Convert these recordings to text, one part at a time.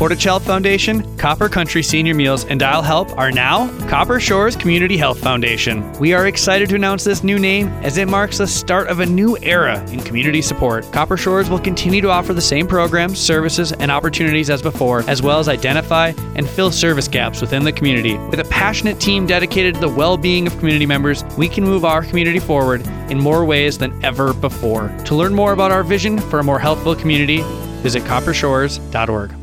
Portage Health Foundation, Copper Country Senior Meals, and Dial Help are now Copper Shores Community Health Foundation. We are excited to announce this new name as it marks the start of a new era in community support. Copper Shores will continue to offer the same programs, services, and opportunities as before, as well as identify and fill service gaps within the community. With a passionate team dedicated to the well being of community members, we can move our community forward in more ways than ever before. To learn more about our vision for a more healthful community, visit coppershores.org.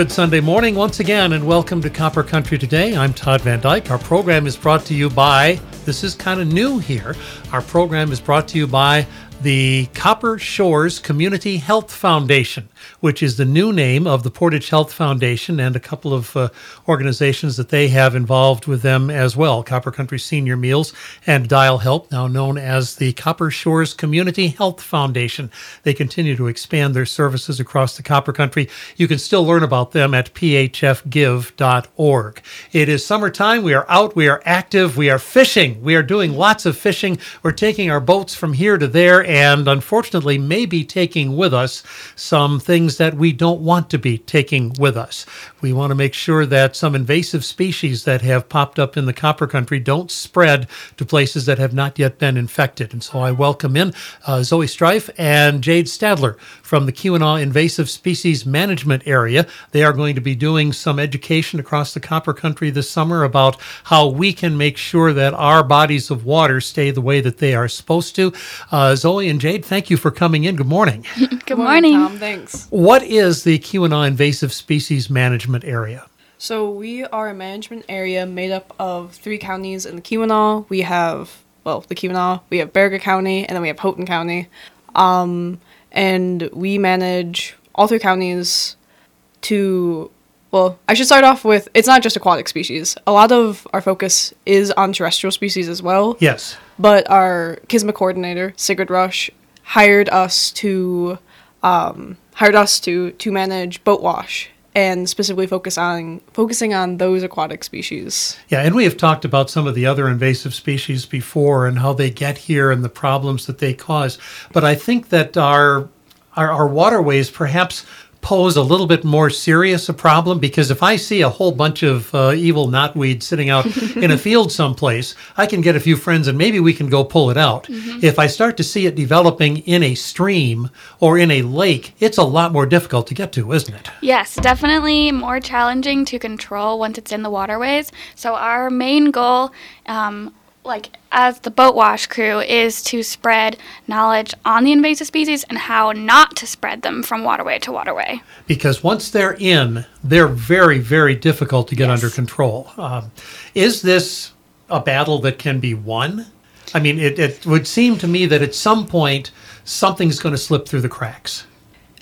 Good Sunday morning once again, and welcome to Copper Country Today. I'm Todd Van Dyke. Our program is brought to you by, this is kind of new here. Our program is brought to you by the Copper Shores Community Health Foundation, which is the new name of the Portage Health Foundation and a couple of uh, organizations that they have involved with them as well Copper Country Senior Meals and Dial Help, now known as the Copper Shores Community Health Foundation. They continue to expand their services across the Copper Country. You can still learn about them at phfgive.org. It is summertime. We are out, we are active, we are fishing. We are doing lots of fishing. We're taking our boats from here to there and unfortunately may be taking with us some things that we don't want to be taking with us. We want to make sure that some invasive species that have popped up in the copper country don't spread to places that have not yet been infected. And so I welcome in uh, Zoe Sterrif and Jade Stadler from the Keweenaw Invasive Species Management Area. They are going to be doing some education across the copper country this summer about how we can make sure that our bodies of water stay the way that they are supposed to. Uh, Zoe and Jade, thank you for coming in. Good morning. Good morning. Tom. Thanks. What is the Keweenaw Invasive Species Management Area? So we are a management area made up of three counties in the Keweenaw. We have well, the Keweenaw, we have Baraga County, and then we have Houghton County. Um, and we manage all three counties to well, I should start off with it's not just aquatic species. A lot of our focus is on terrestrial species as well. Yes. But our Kisma coordinator, Sigrid Resh, hired us to um, hired us to to manage boat wash and specifically focus on focusing on those aquatic species. Yeah, and we have talked about some of the other invasive species before and how they get here and the problems that they cause. But I think that our our, our waterways perhaps pose a little bit more serious a problem because if I see a whole bunch of uh, evil knotweed sitting out in a field someplace, I can get a few friends and maybe we can go pull it out. Mm-hmm. If I start to see it developing in a stream or in a lake, it's a lot more difficult to get to, isn't it? Yes, definitely more challenging to control once it's in the waterways. So our main goal um, like as the boat wash crew is to spread knowledge on the invasive species and how not to spread them from waterway to waterway. Because once they're in, they're very, very difficult to get yes. under control. Um, is this a battle that can be won? I mean, it, it would seem to me that at some point something's going to slip through the cracks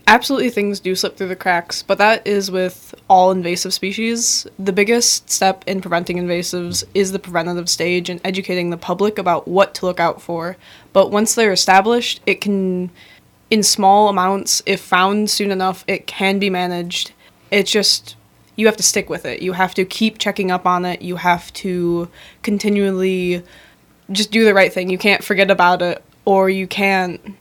absolutely things do slip through the cracks, but that is with all invasive species. The biggest step in preventing invasives is the preventative stage and educating the public about what to look out for. But once they're established, it can, in small amounts, if found soon enough, it can be managed. It's just, you have to stick with it. You have to keep checking up on it. You have to continually just do the right thing. You can't forget about it, or you can't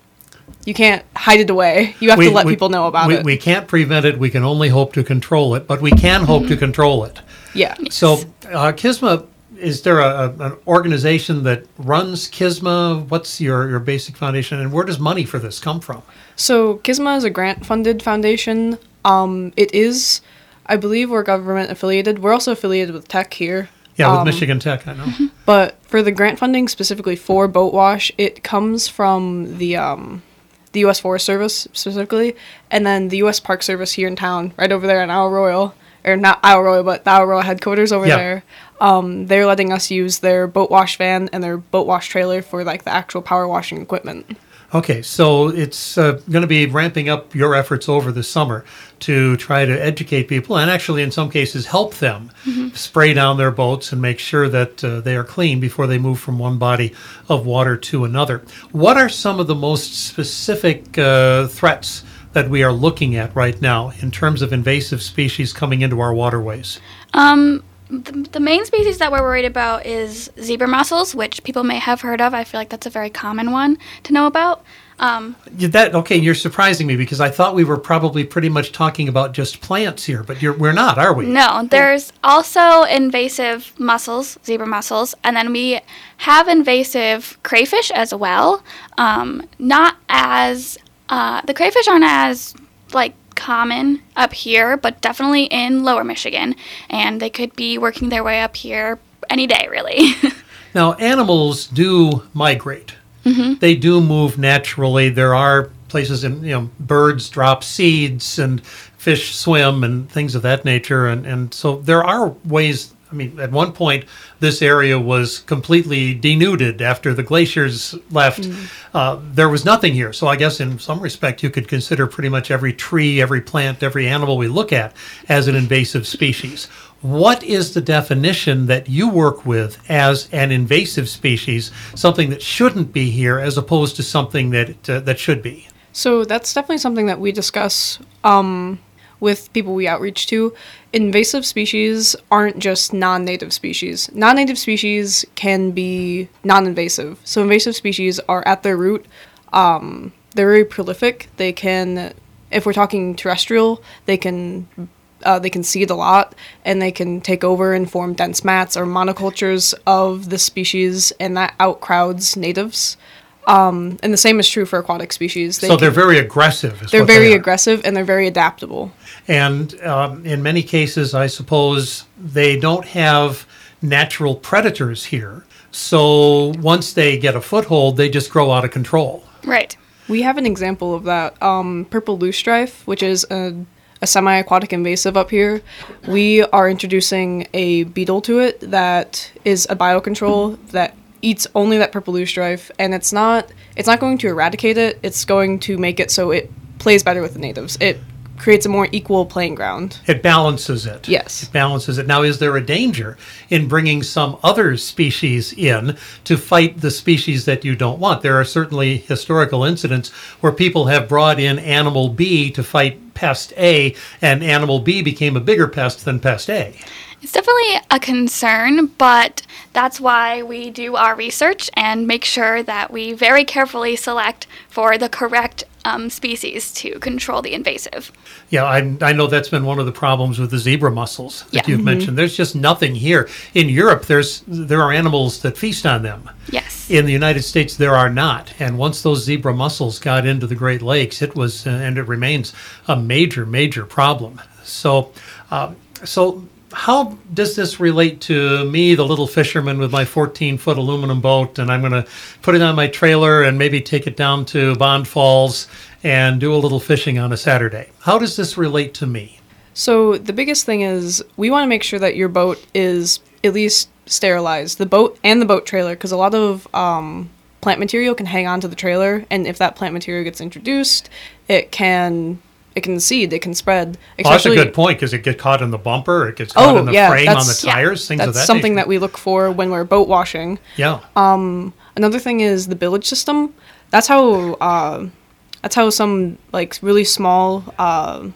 you can't hide it away. You have we, to let we, people know about we, it. We can't prevent it. We can only hope to control it, but we can hope mm-hmm. to control it. Yeah. So, uh, Kisma, is there a, a, an organization that runs Kisma? What's your, your basic foundation, and where does money for this come from? So, Kisma is a grant funded foundation. Um, it is, I believe, we're government affiliated. We're also affiliated with Tech here. Yeah, with um, Michigan Tech, I know. But for the grant funding specifically for Boat Wash, it comes from the um, the U.S. Forest Service specifically, and then the U.S. Park Service here in town, right over there in Isle Royale, or not Isle Royale, but the Isle Royale headquarters over yeah. there. Um, they're letting us use their boat wash van and their boat wash trailer for like the actual power washing equipment. Okay, so it's uh, going to be ramping up your efforts over the summer to try to educate people and actually, in some cases, help them mm-hmm. spray down their boats and make sure that uh, they are clean before they move from one body of water to another. What are some of the most specific uh, threats that we are looking at right now in terms of invasive species coming into our waterways? Um, The, the main species that we're worried about is zebra mussels, which people may have heard of. I feel like that's a very common one to know about. Um, That okay? You're surprising me because I thought we were probably pretty much talking about just plants here, but you're, we're not, are we? no, there's also invasive mussels, zebra mussels, and then we have invasive crayfish as well. Um, not as uh, the crayfish aren't as like common up here, but definitely in Lower Michigan, and they could be working their way up here any day, really. Now, animals do migrate. Mm-hmm. They do move naturally. There are places in you know birds drop seeds and fish swim and things of that nature, and and so there are ways. I mean, at one point, this area was completely denuded after the glaciers left. Uh, there was nothing here. So, I guess in some respect, you could consider pretty much every tree, every plant, every animal we look at as an invasive species. What is the definition that you work with as an invasive species, something that shouldn't be here, as opposed to something that uh, that should be? So that's definitely something that we discuss um, with people we outreach to. Invasive species aren't just non native species. Non native species can be non invasive. So invasive species are at their root, um, they're very prolific. They can, if we're talking terrestrial, they can. Uh, they can seed a lot and they can take over and form dense mats or monocultures of the species and that outcrowds natives um, and the same is true for aquatic species. They so they're can- very aggressive. Is they're what they very are. aggressive and they're very adaptable. And um, in many cases, I suppose they don't have natural predators here. So once they get a foothold, they just grow out of control. right. We have an example of that. Um, purple loosestrife, which is a, a semi-aquatic invasive up here. We are introducing a beetle to it that is a biocontrol that eats only that purple loosestrife, and it's not it's not going to eradicate it. It's going to make it so it plays better with the natives. It creates a more equal playing ground. It balances it. Yes. It balances it. Now, is there a danger in bringing some other species in to fight the species that you don't want? There are certainly historical incidents where people have brought in animal B to fight pest A, and animal B became a bigger pest than pest A. It's definitely a concern, but that's why we do our research and make sure that we very carefully select for the correct um, species to control the invasive. Yeah, I, I know that's been one of the problems with the zebra mussels that Yeah. you've mentioned. There's just nothing here. In Europe, there's there are animals that feast on them. Yes. In the United States, there are not. And once those zebra mussels got into the Great Lakes, it was uh, and it remains a major, major problem. So, um, so how does this relate to me, the little fisherman with my 14 foot aluminum boat, and I'm going to put it on my trailer and maybe take it down to Bond Falls and do a little fishing on a Saturday? How does this relate to me? So the biggest thing is we want to make sure that your boat is at least sterilized, the boat and the boat trailer, because a lot of um, plant material can hang on to the trailer, and if that plant material gets introduced, it can it can seed, it can spread. Well, that's a good point because it gets caught in the bumper, it gets caught Oh, in the yeah, frame on the that's- yeah, tires, things of That's that something nature. that we look for when we're boat washing. Yeah. Another thing is the bilge system. That's how uh, that's how some like really small uh,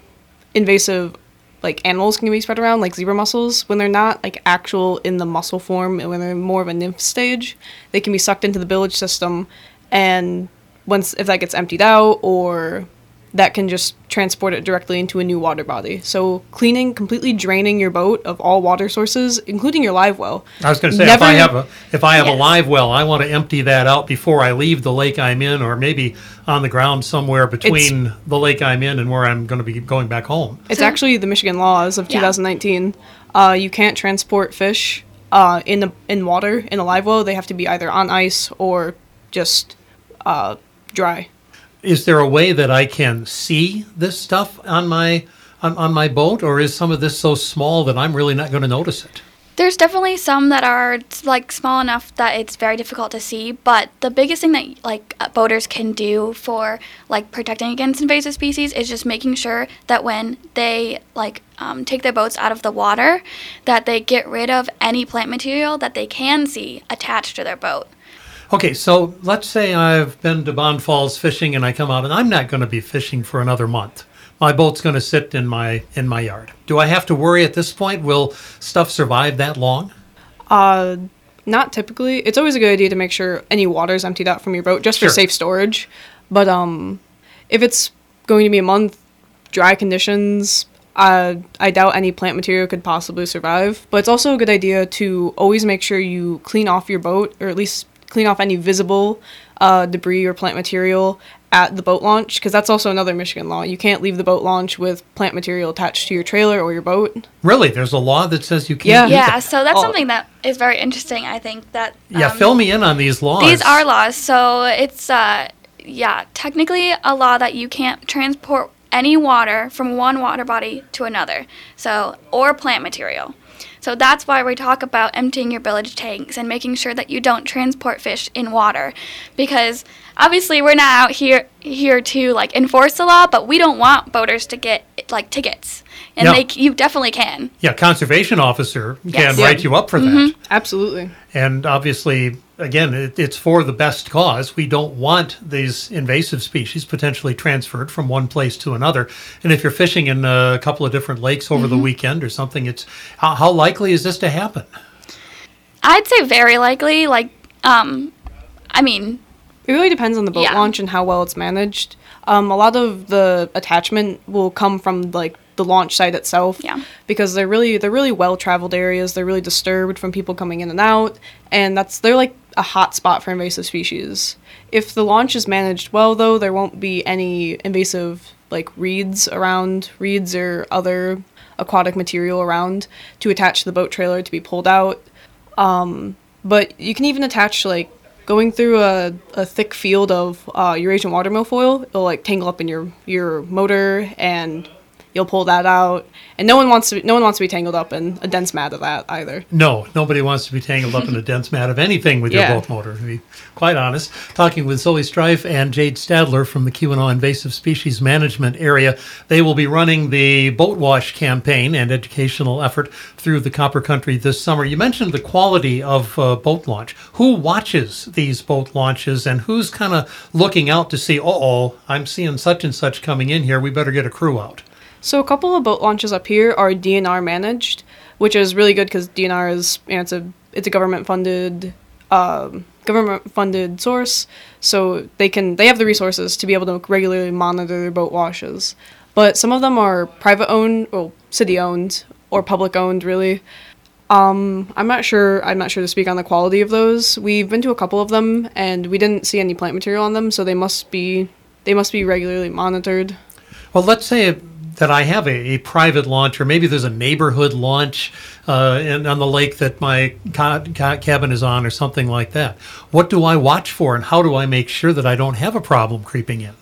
invasive like animals can be spread around, like zebra mussels. When they're not like actual in the mussel form, and when they're more of a nymph stage, they can be sucked into the bilge system, and once if that gets emptied out or that can just transport it directly into a new water body. So cleaning, completely draining your boat of all water sources, including your live well. I was going to say if I have a if I have a live well, I want to empty that out before I leave the lake I'm in, or maybe on the ground somewhere between the lake I'm in and where I'm going to be going back home. It's actually the Michigan laws of Yeah. 2019. Uh, you can't transport fish uh, in the in water in a live well. They have to be either on ice or just uh, dry. Is there a way that I can see this stuff on my on, on my boat, or is some of this so small that I'm really not going to notice it? There's definitely some that are like small enough that it's very difficult to see, but the biggest thing that like uh, boaters can do for like protecting against invasive species is just making sure that when they like um, take their boats out of the water, that they get rid of any plant material that they can see attached to their boat. Okay, so let's say I've been to Bond Falls fishing and I come out and I'm not going to be fishing for another month. my boat's going to sit in my in my yard. Do I have to worry at this point? Will stuff survive that long? Uh, not typically. It's always a good idea to make sure any water is emptied out from your boat just for Sure. safe storage. But um, if it's going to be a month, dry conditions, uh, I doubt any plant material could possibly survive. But it's also a good idea to always make sure you clean off your boat, or at least clean off any visible uh, debris or plant material at the boat launch, because that's also another Michigan law. You can't leave the boat launch with plant material attached to your trailer or your boat. Really, there's a law that says you can't. Yeah, Yeah, it. so that's Oh. something that is very interesting. I think that Yeah, um, fill me in on these laws. These are laws, so it's uh, yeah, technically a law that you can't transport any water from one water body to another. So or plant material. So that's why we talk about emptying your bilge tanks and making sure that you don't transport fish in water, because obviously we're not out here here to like enforce the law, but we don't want boaters to get like tickets, and Yeah. they you definitely can. Yeah, conservation officer can Yeah. write you up for Mm-hmm. that. Absolutely. And obviously, again, it, it's for the best cause. We don't want these invasive species potentially transferred from one place to another. And if you're fishing in a couple of different lakes over Mm-hmm. the weekend or something, it's how, how likely is this to happen? I'd say very likely. Like, um, I mean, It really depends on the boat Yeah. launch and how well it's managed. Um, a lot of the attachment will come from like the launch site itself. Yeah. Because they're really they're really well traveled areas. They're really disturbed from people coming in and out, and that's they're like a hot spot for invasive species. If the launch is managed well, though, there won't be any invasive like reeds around, reeds or other aquatic material around to attach to the boat trailer to be pulled out. Um, but you can even attach like going through a, a thick field of uh, Eurasian water milfoil. It'll like tangle up in your your motor, and you'll pull that out. And no one wants to no one wants to be tangled up in a dense mat of that either. No, nobody wants to be tangled up in a dense mat of anything with Yeah. your boat motor, to be quite honest. Talking with Zoe Sterrif and Jade Stadler from the Keweenaw Invasive Species Management Area. They will be running the boat wash campaign and educational effort through the Copper Country this summer. You mentioned the quality of uh, boat launch. Who watches these boat launches and who's kind of looking out to see, uh oh, I'm seeing such and such coming in here. We better get a crew out. So a couple of boat launches up here are DNR managed, which is really good because DNR is you know, it's a it's a government funded um, government funded source, so they can they have the resources to be able to regularly monitor their boat washes. But some of them are private owned, well, city owned or public owned, really. Um, I'm not sure. I'm not sure to speak on the quality of those. We've been to a couple of them, and we didn't see any plant material on them, so they must be they must be regularly monitored. Well, let's say that I have a, a private launch, or maybe there's a neighborhood launch uh, in, on the lake that my ca- ca- cabin is on, or something like that. What do I watch for, and how do I make sure that I don't have a problem creeping in?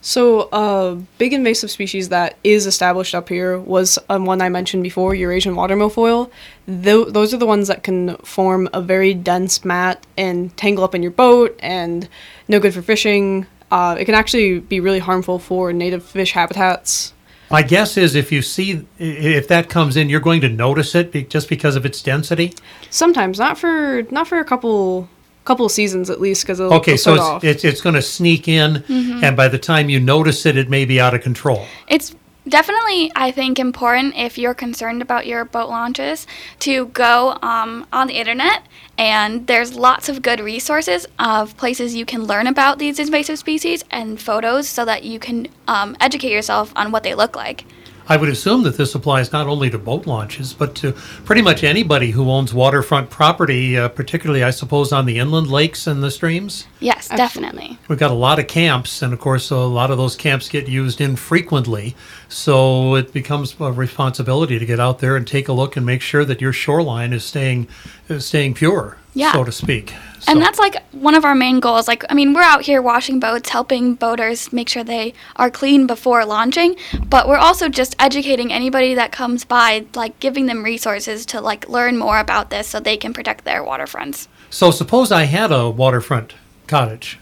So, a uh, big invasive species that is established up here was um, one I mentioned before, Eurasian water milfoil. Tho- those are the ones that can form a very dense mat and tangle up in your boat and no good for fishing. Uh, it can actually be really harmful for native fish habitats. My guess is if you see if that comes in, you're going to notice it just because of its density. Sometimes, not for not for a couple couple seasons at least, because Okay, it'll so it's, it's it's going to sneak in, mm-hmm. and by the time you notice it, it may be out of control. It's definitely, I think, important if you're concerned about your boat launches to go um, on the internet. And there's lots of good resources of places you can learn about these invasive species and photos so that you can um, educate yourself on what they look like. I would assume that this applies not only to boat launches, but to pretty much anybody who owns waterfront property, uh, particularly, I suppose, on the inland lakes and the streams. Yes, definitely. We've got a lot of camps, and of course, a lot of those camps get used infrequently. So it becomes a responsibility to get out there and take a look and make sure that your shoreline is staying is staying pure, Yeah. so to speak. So- And that's like one of our main goals. Like, I mean, we're out here washing boats, helping boaters make sure they are clean before launching, but we're also just educating anybody that comes by, like giving them resources to like learn more about this so they can protect their waterfronts. So suppose I had a waterfront cottage.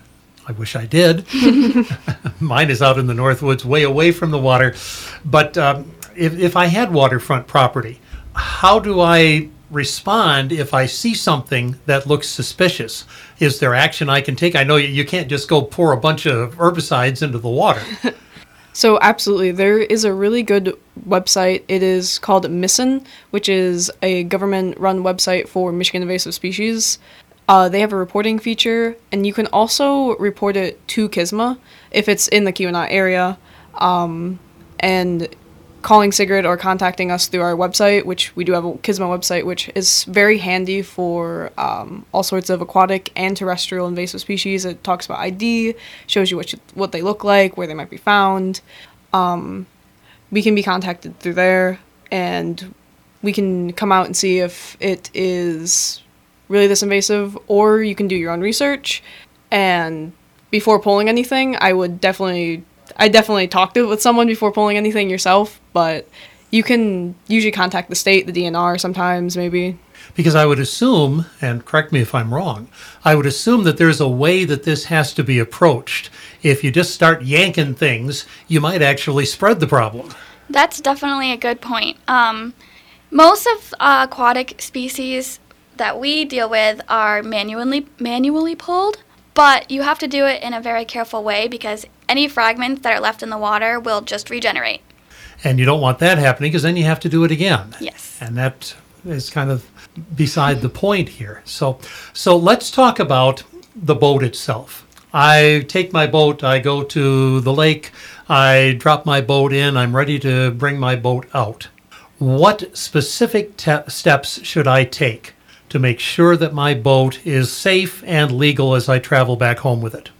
I wish I did. Mine is out in the North Woods, way away from the water. But um, if, if I had waterfront property, how do I respond if I see something that looks suspicious? Is there action I can take? I know you, can't just go pour a bunch of herbicides into the water. So absolutely, there is a really good website. It is called MISIN, which is a government-run website for Michigan invasive species. Uh, they have a reporting feature, and you can also report it to KISMA if it's in the Keweenaw area. Um, and calling Sigrid or contacting us through our website, which we do have a KISMA website, which is very handy for um, all sorts of aquatic and terrestrial invasive species. It talks about ID, shows you what you, what they look like, where they might be found. Um, we can be contacted through there, and we can come out and see if it is really this invasive, or you can do your own research. And before pulling anything, I would definitely I definitely talked with someone before pulling anything yourself, but you can usually contact the state, the DNR sometimes, maybe. Because I would assume, and correct me if I'm wrong, I would assume that there's a way that this has to be approached. If you just start yanking things, you might actually spread the problem. That's definitely a good point. Um, most of uh, aquatic species that we deal with are manually manually pulled, but you have to do it in a very careful way because any fragments that are left in the water will just regenerate. And you don't want that happening because then you have to do it again. Yes. And that is kind of beside the point here. So so let's talk about the boat itself. I take my boat, I go to the lake, I drop my boat in, I'm ready to bring my boat out. What specific te- steps should I take to make sure that my boat is safe and legal as I travel back home with it?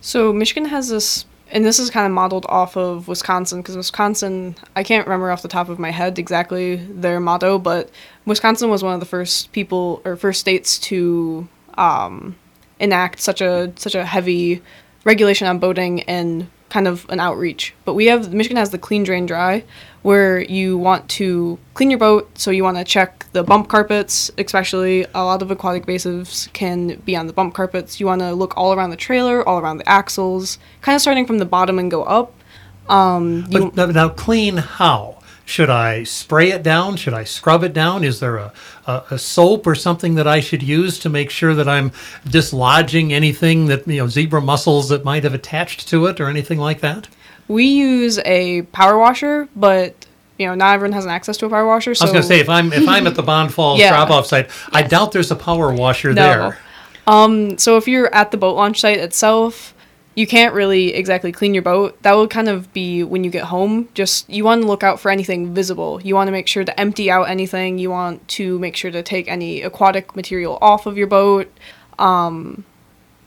So Michigan has this, and this is kind of modeled off of Wisconsin because Wisconsin, I can't remember off the top of my head exactly their motto, but Wisconsin was one of the first people or first states to um, enact such a such a heavy regulation on boating and kind of an outreach. But we have Michigan has the clean drain dry, where you want to clean your boat, so you want to check the bunk carpets, especially a lot of aquatic invasives can be on the bunk carpets. You want to look all around the trailer, all around the axles, kind of starting from the bottom and go up. Um, you, But now, clean how? Should I spray it down? Should I scrub it down? Is there a, a, a soap or something that I should use to make sure that I'm dislodging anything that, you know, zebra mussels that might have attached to it or anything like that? we use a power washer, but you know not everyone has an access to a power washer. So I was going to say if I'm if I'm at the Bond Falls Yeah. drop-off site, I doubt there's a power washer No. there. Um, so if you're at the boat launch site itself, you can't really exactly clean your boat. That will kind of be when you get home. Just you want to look out for anything visible. You want to make sure to empty out anything. You want to make sure to take any aquatic material off of your boat. Um,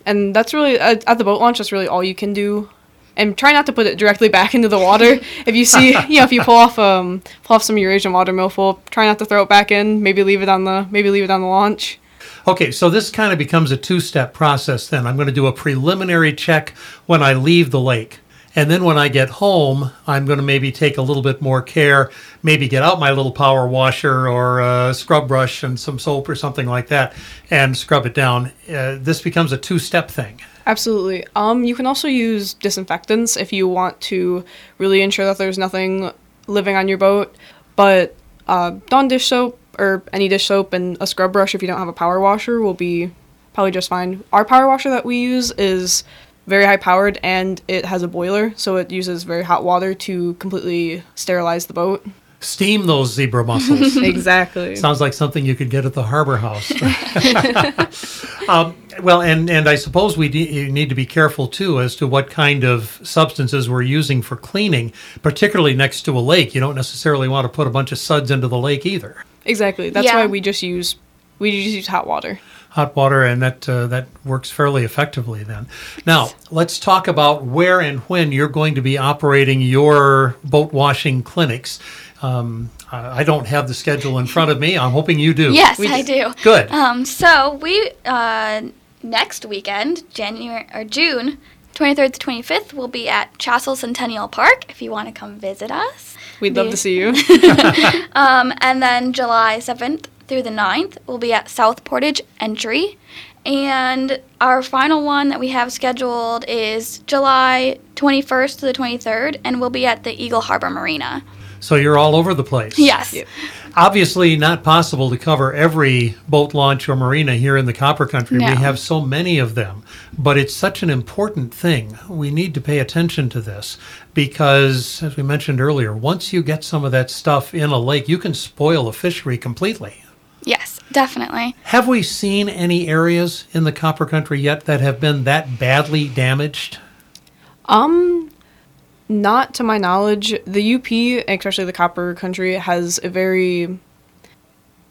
and that's really at, at the boat launch. That's really all you can do. And try not to put it directly back into the water. if you see, you know, if you pull off um pull off some Eurasian water milfoil, try not to throw it back in. Maybe leave it on the maybe leave it on the launch. Okay, so this kind of becomes a two step process then. I'm going to do a preliminary check when I leave the lake. And then when I get home, I'm going to maybe take a little bit more care, maybe get out my little power washer or a scrub brush and some soap or something like that and scrub it down. Uh, this becomes a two step thing. Absolutely. Um, you can also use disinfectants if you want to really ensure that there's nothing living on your boat. But uh, Dawn dish soap or any dish soap and a scrub brush if you don't have a power washer will be probably just fine. Our power washer that we use is very high powered and it has a boiler, so it uses very hot water to completely sterilize the boat. Steam those zebra mussels. exactly. Sounds like something you could get at the Harbor House. um, well, and, and I suppose we de- need to be careful too as to what kind of substances we're using for cleaning, particularly next to a lake. You don't necessarily want to put a bunch of suds into the lake either. Exactly. That's Yeah. why we just use we just use hot water. Hot water, and that uh, that works fairly effectively. Then, now let's talk about where and when you're going to be operating your boat washing clinics. Um, I I don't have the schedule in front of me. I'm hoping you do. Yes, We I do. Good. Um, so we uh, next weekend, January or June 23rd to 25th, we'll be at Chassell Centennial Park. If you want to come visit us, We'd love to see you. um, and then July 7th through the 9th, we'll be at South Portage Entry. And our final one that we have scheduled is July 21st to the 23rd, and we'll be at the Eagle Harbor Marina. So you're all over the place. Yes. Yep. Obviously, not possible to cover every boat launch or marina here in the Copper Country. No. We have so many of them, but it's such an important thing. We need to pay attention to this because, as we mentioned earlier, once you get some of that stuff in a lake, you can spoil a fishery completely. Yes, definitely. Have we seen any areas in the Copper Country yet that have been that badly damaged? Um, not to my knowledge. The UP, especially the Copper Country, has a very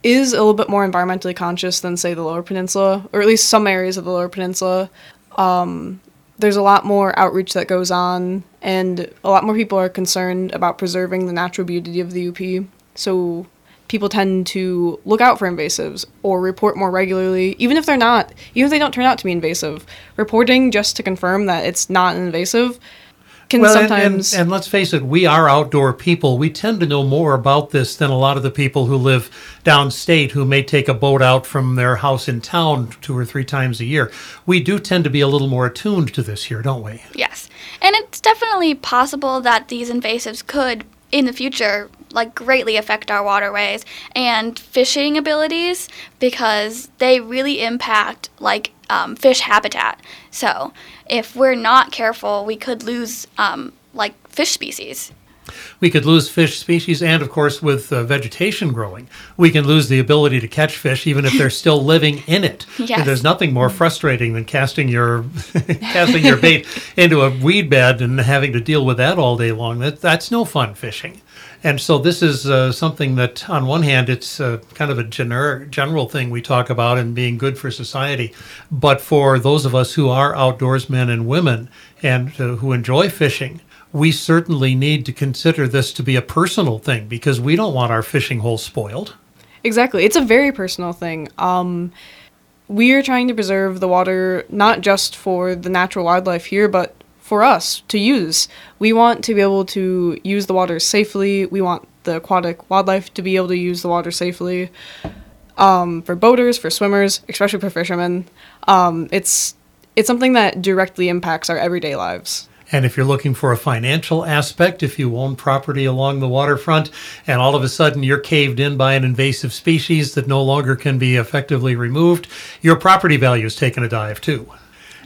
is a little bit more environmentally conscious than say the Lower Peninsula, or at least some areas of the Lower Peninsula. Um, there's a lot more outreach that goes on, and a lot more people are concerned about preserving the natural beauty of the UP. So people tend to look out for invasives or report more regularly, even if they're not, even if they don't turn out to be invasive. Reporting just to confirm that it's not invasive can Well, and- sometimes. and, and let's face it, we are outdoor people. We tend to know more about this than a lot of the people who live downstate who may take a boat out from their house in town two or three times a year. We do tend to be a little more attuned to this here, don't we? Yes. And it's definitely possible that these invasives could, in the future, like greatly affect our waterways and fishing abilities because they really impact like um, fish habitat. So if we're not careful, we could lose um, like fish species. We could lose fish species, and of course, with uh, vegetation growing, we can lose the ability to catch fish, even if they're still living in it. Yes. And there's nothing more frustrating than casting your casting your bait into a weed bed and having to deal with that all day long. That that's no fun fishing. And so this is uh, something that, on one hand, it's uh, kind of a generic, general thing we talk about and being good for society, but for those of us who are outdoorsmen and women and uh, who enjoy fishing we certainly need to consider this to be a personal thing because we don't want our fishing hole spoiled. Exactly. It's a very personal thing. Um, we are trying to preserve the water not just for the natural wildlife here, but for us to use. We want to be able to use the water safely. We want the aquatic wildlife to be able to use the water safely. Um, for boaters, for swimmers, especially for fishermen, um, it's it's something that directly impacts our everyday lives. And if you're looking for a financial aspect, if you own property along the waterfront and all of a sudden you're caved in by an invasive species that no longer can be effectively removed, your property value is taking a dive too.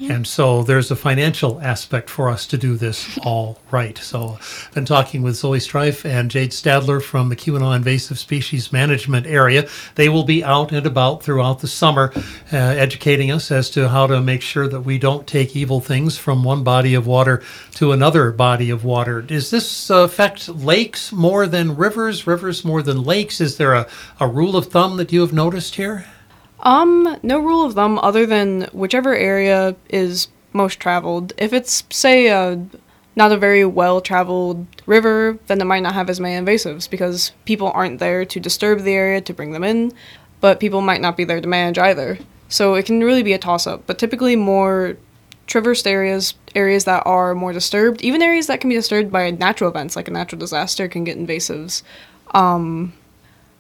And so there's a financial aspect for us to do this all right. So I've been talking with Zoe Sterrif and Jade Stadler from the Keweenaw Invasive Species Management Area. They will be out and about throughout the summer, uh, educating us as to how to make sure that we don't take evil things from one body of water to another body of water. Does this uh, affect lakes more than rivers, rivers more than lakes? Is there a, a rule of thumb that you have noticed here? Um, no rule of thumb other than whichever area is most traveled. If it's say a not a very well traveled river, then it might not have as many invasives because people aren't there to disturb the area to bring them in, but people might not be there to manage either. So it can really be a toss up. But typically more traversed areas, areas that are more disturbed, even areas that can be disturbed by natural events like a natural disaster can get invasives.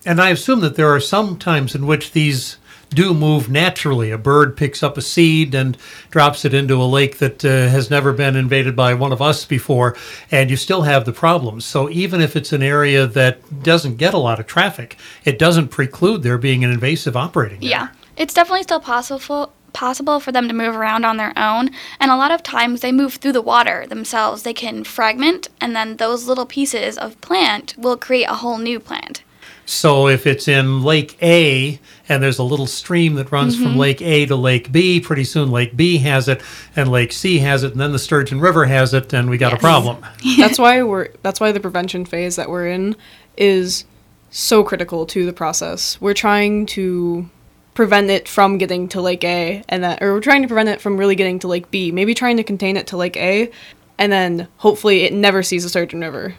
And I assume that there are some times in which these do move naturally. A bird picks up a seed and drops it into a lake that uh, has never been invaded by one of us before, and you still have the problems. So even if it's an area that doesn't get a lot of traffic, it doesn't preclude there being an invasive operating. there. Yeah, it's definitely still possible possible for them to move around on their own, and a lot of times they move through the water themselves. They can fragment, and then those little pieces of plant will create a whole new plant. So if it's in Lake A and there's a little stream that runs from mm-hmm. Lake A to Lake B, pretty soon Lake B has it and Lake C has it, and then the Sturgeon River has it, and we got a problem. that's why we're that's why the prevention phase that we're in is so critical to the process. We're trying to prevent it from getting to Lake A and that or we're trying to prevent it from really getting to Lake B. Maybe trying to contain it to Lake A and then hopefully it never sees the Sturgeon River.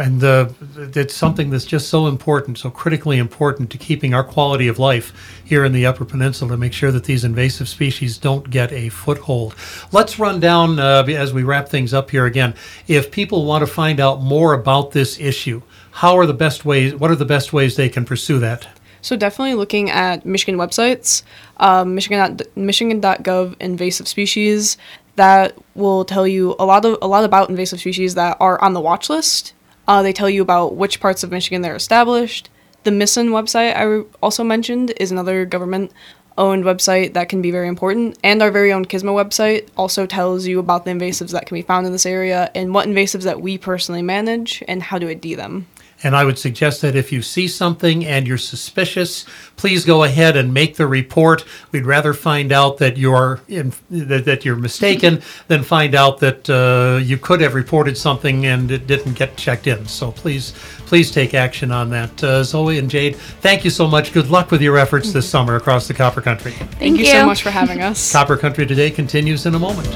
And uh, it's something that's just so important, so critically important to keeping our quality of life here in the Upper Peninsula to make sure that these invasive species don't get a foothold. Let's run down uh, as we wrap things up here again. If people want to find out more about this issue, how are the best ways? What are the best ways they can pursue that? So definitely looking at Michigan websites, um, Michigan Michigan.gov invasive species that will tell you a lot of a lot about invasive species that are on the watch list. Uh, they tell you about which parts of Michigan they're established. The MISIN website I also mentioned is another government owned website that can be very important. And our very own Kisma website also tells you about the invasives that can be found in this area and what invasives that we personally manage and how to ID them. And I would suggest that if you see something and you're suspicious, please go ahead and make the report. We'd rather find out that you're in, that, that you're mistaken than find out that uh, you could have reported something and it didn't get checked in. So please, please take action on that. Uh, Zoe and Jade, thank you so much. Good luck with your efforts this summer across the Copper Country. Thank, Thank you so much for having us. Copper Country Today continues in a moment.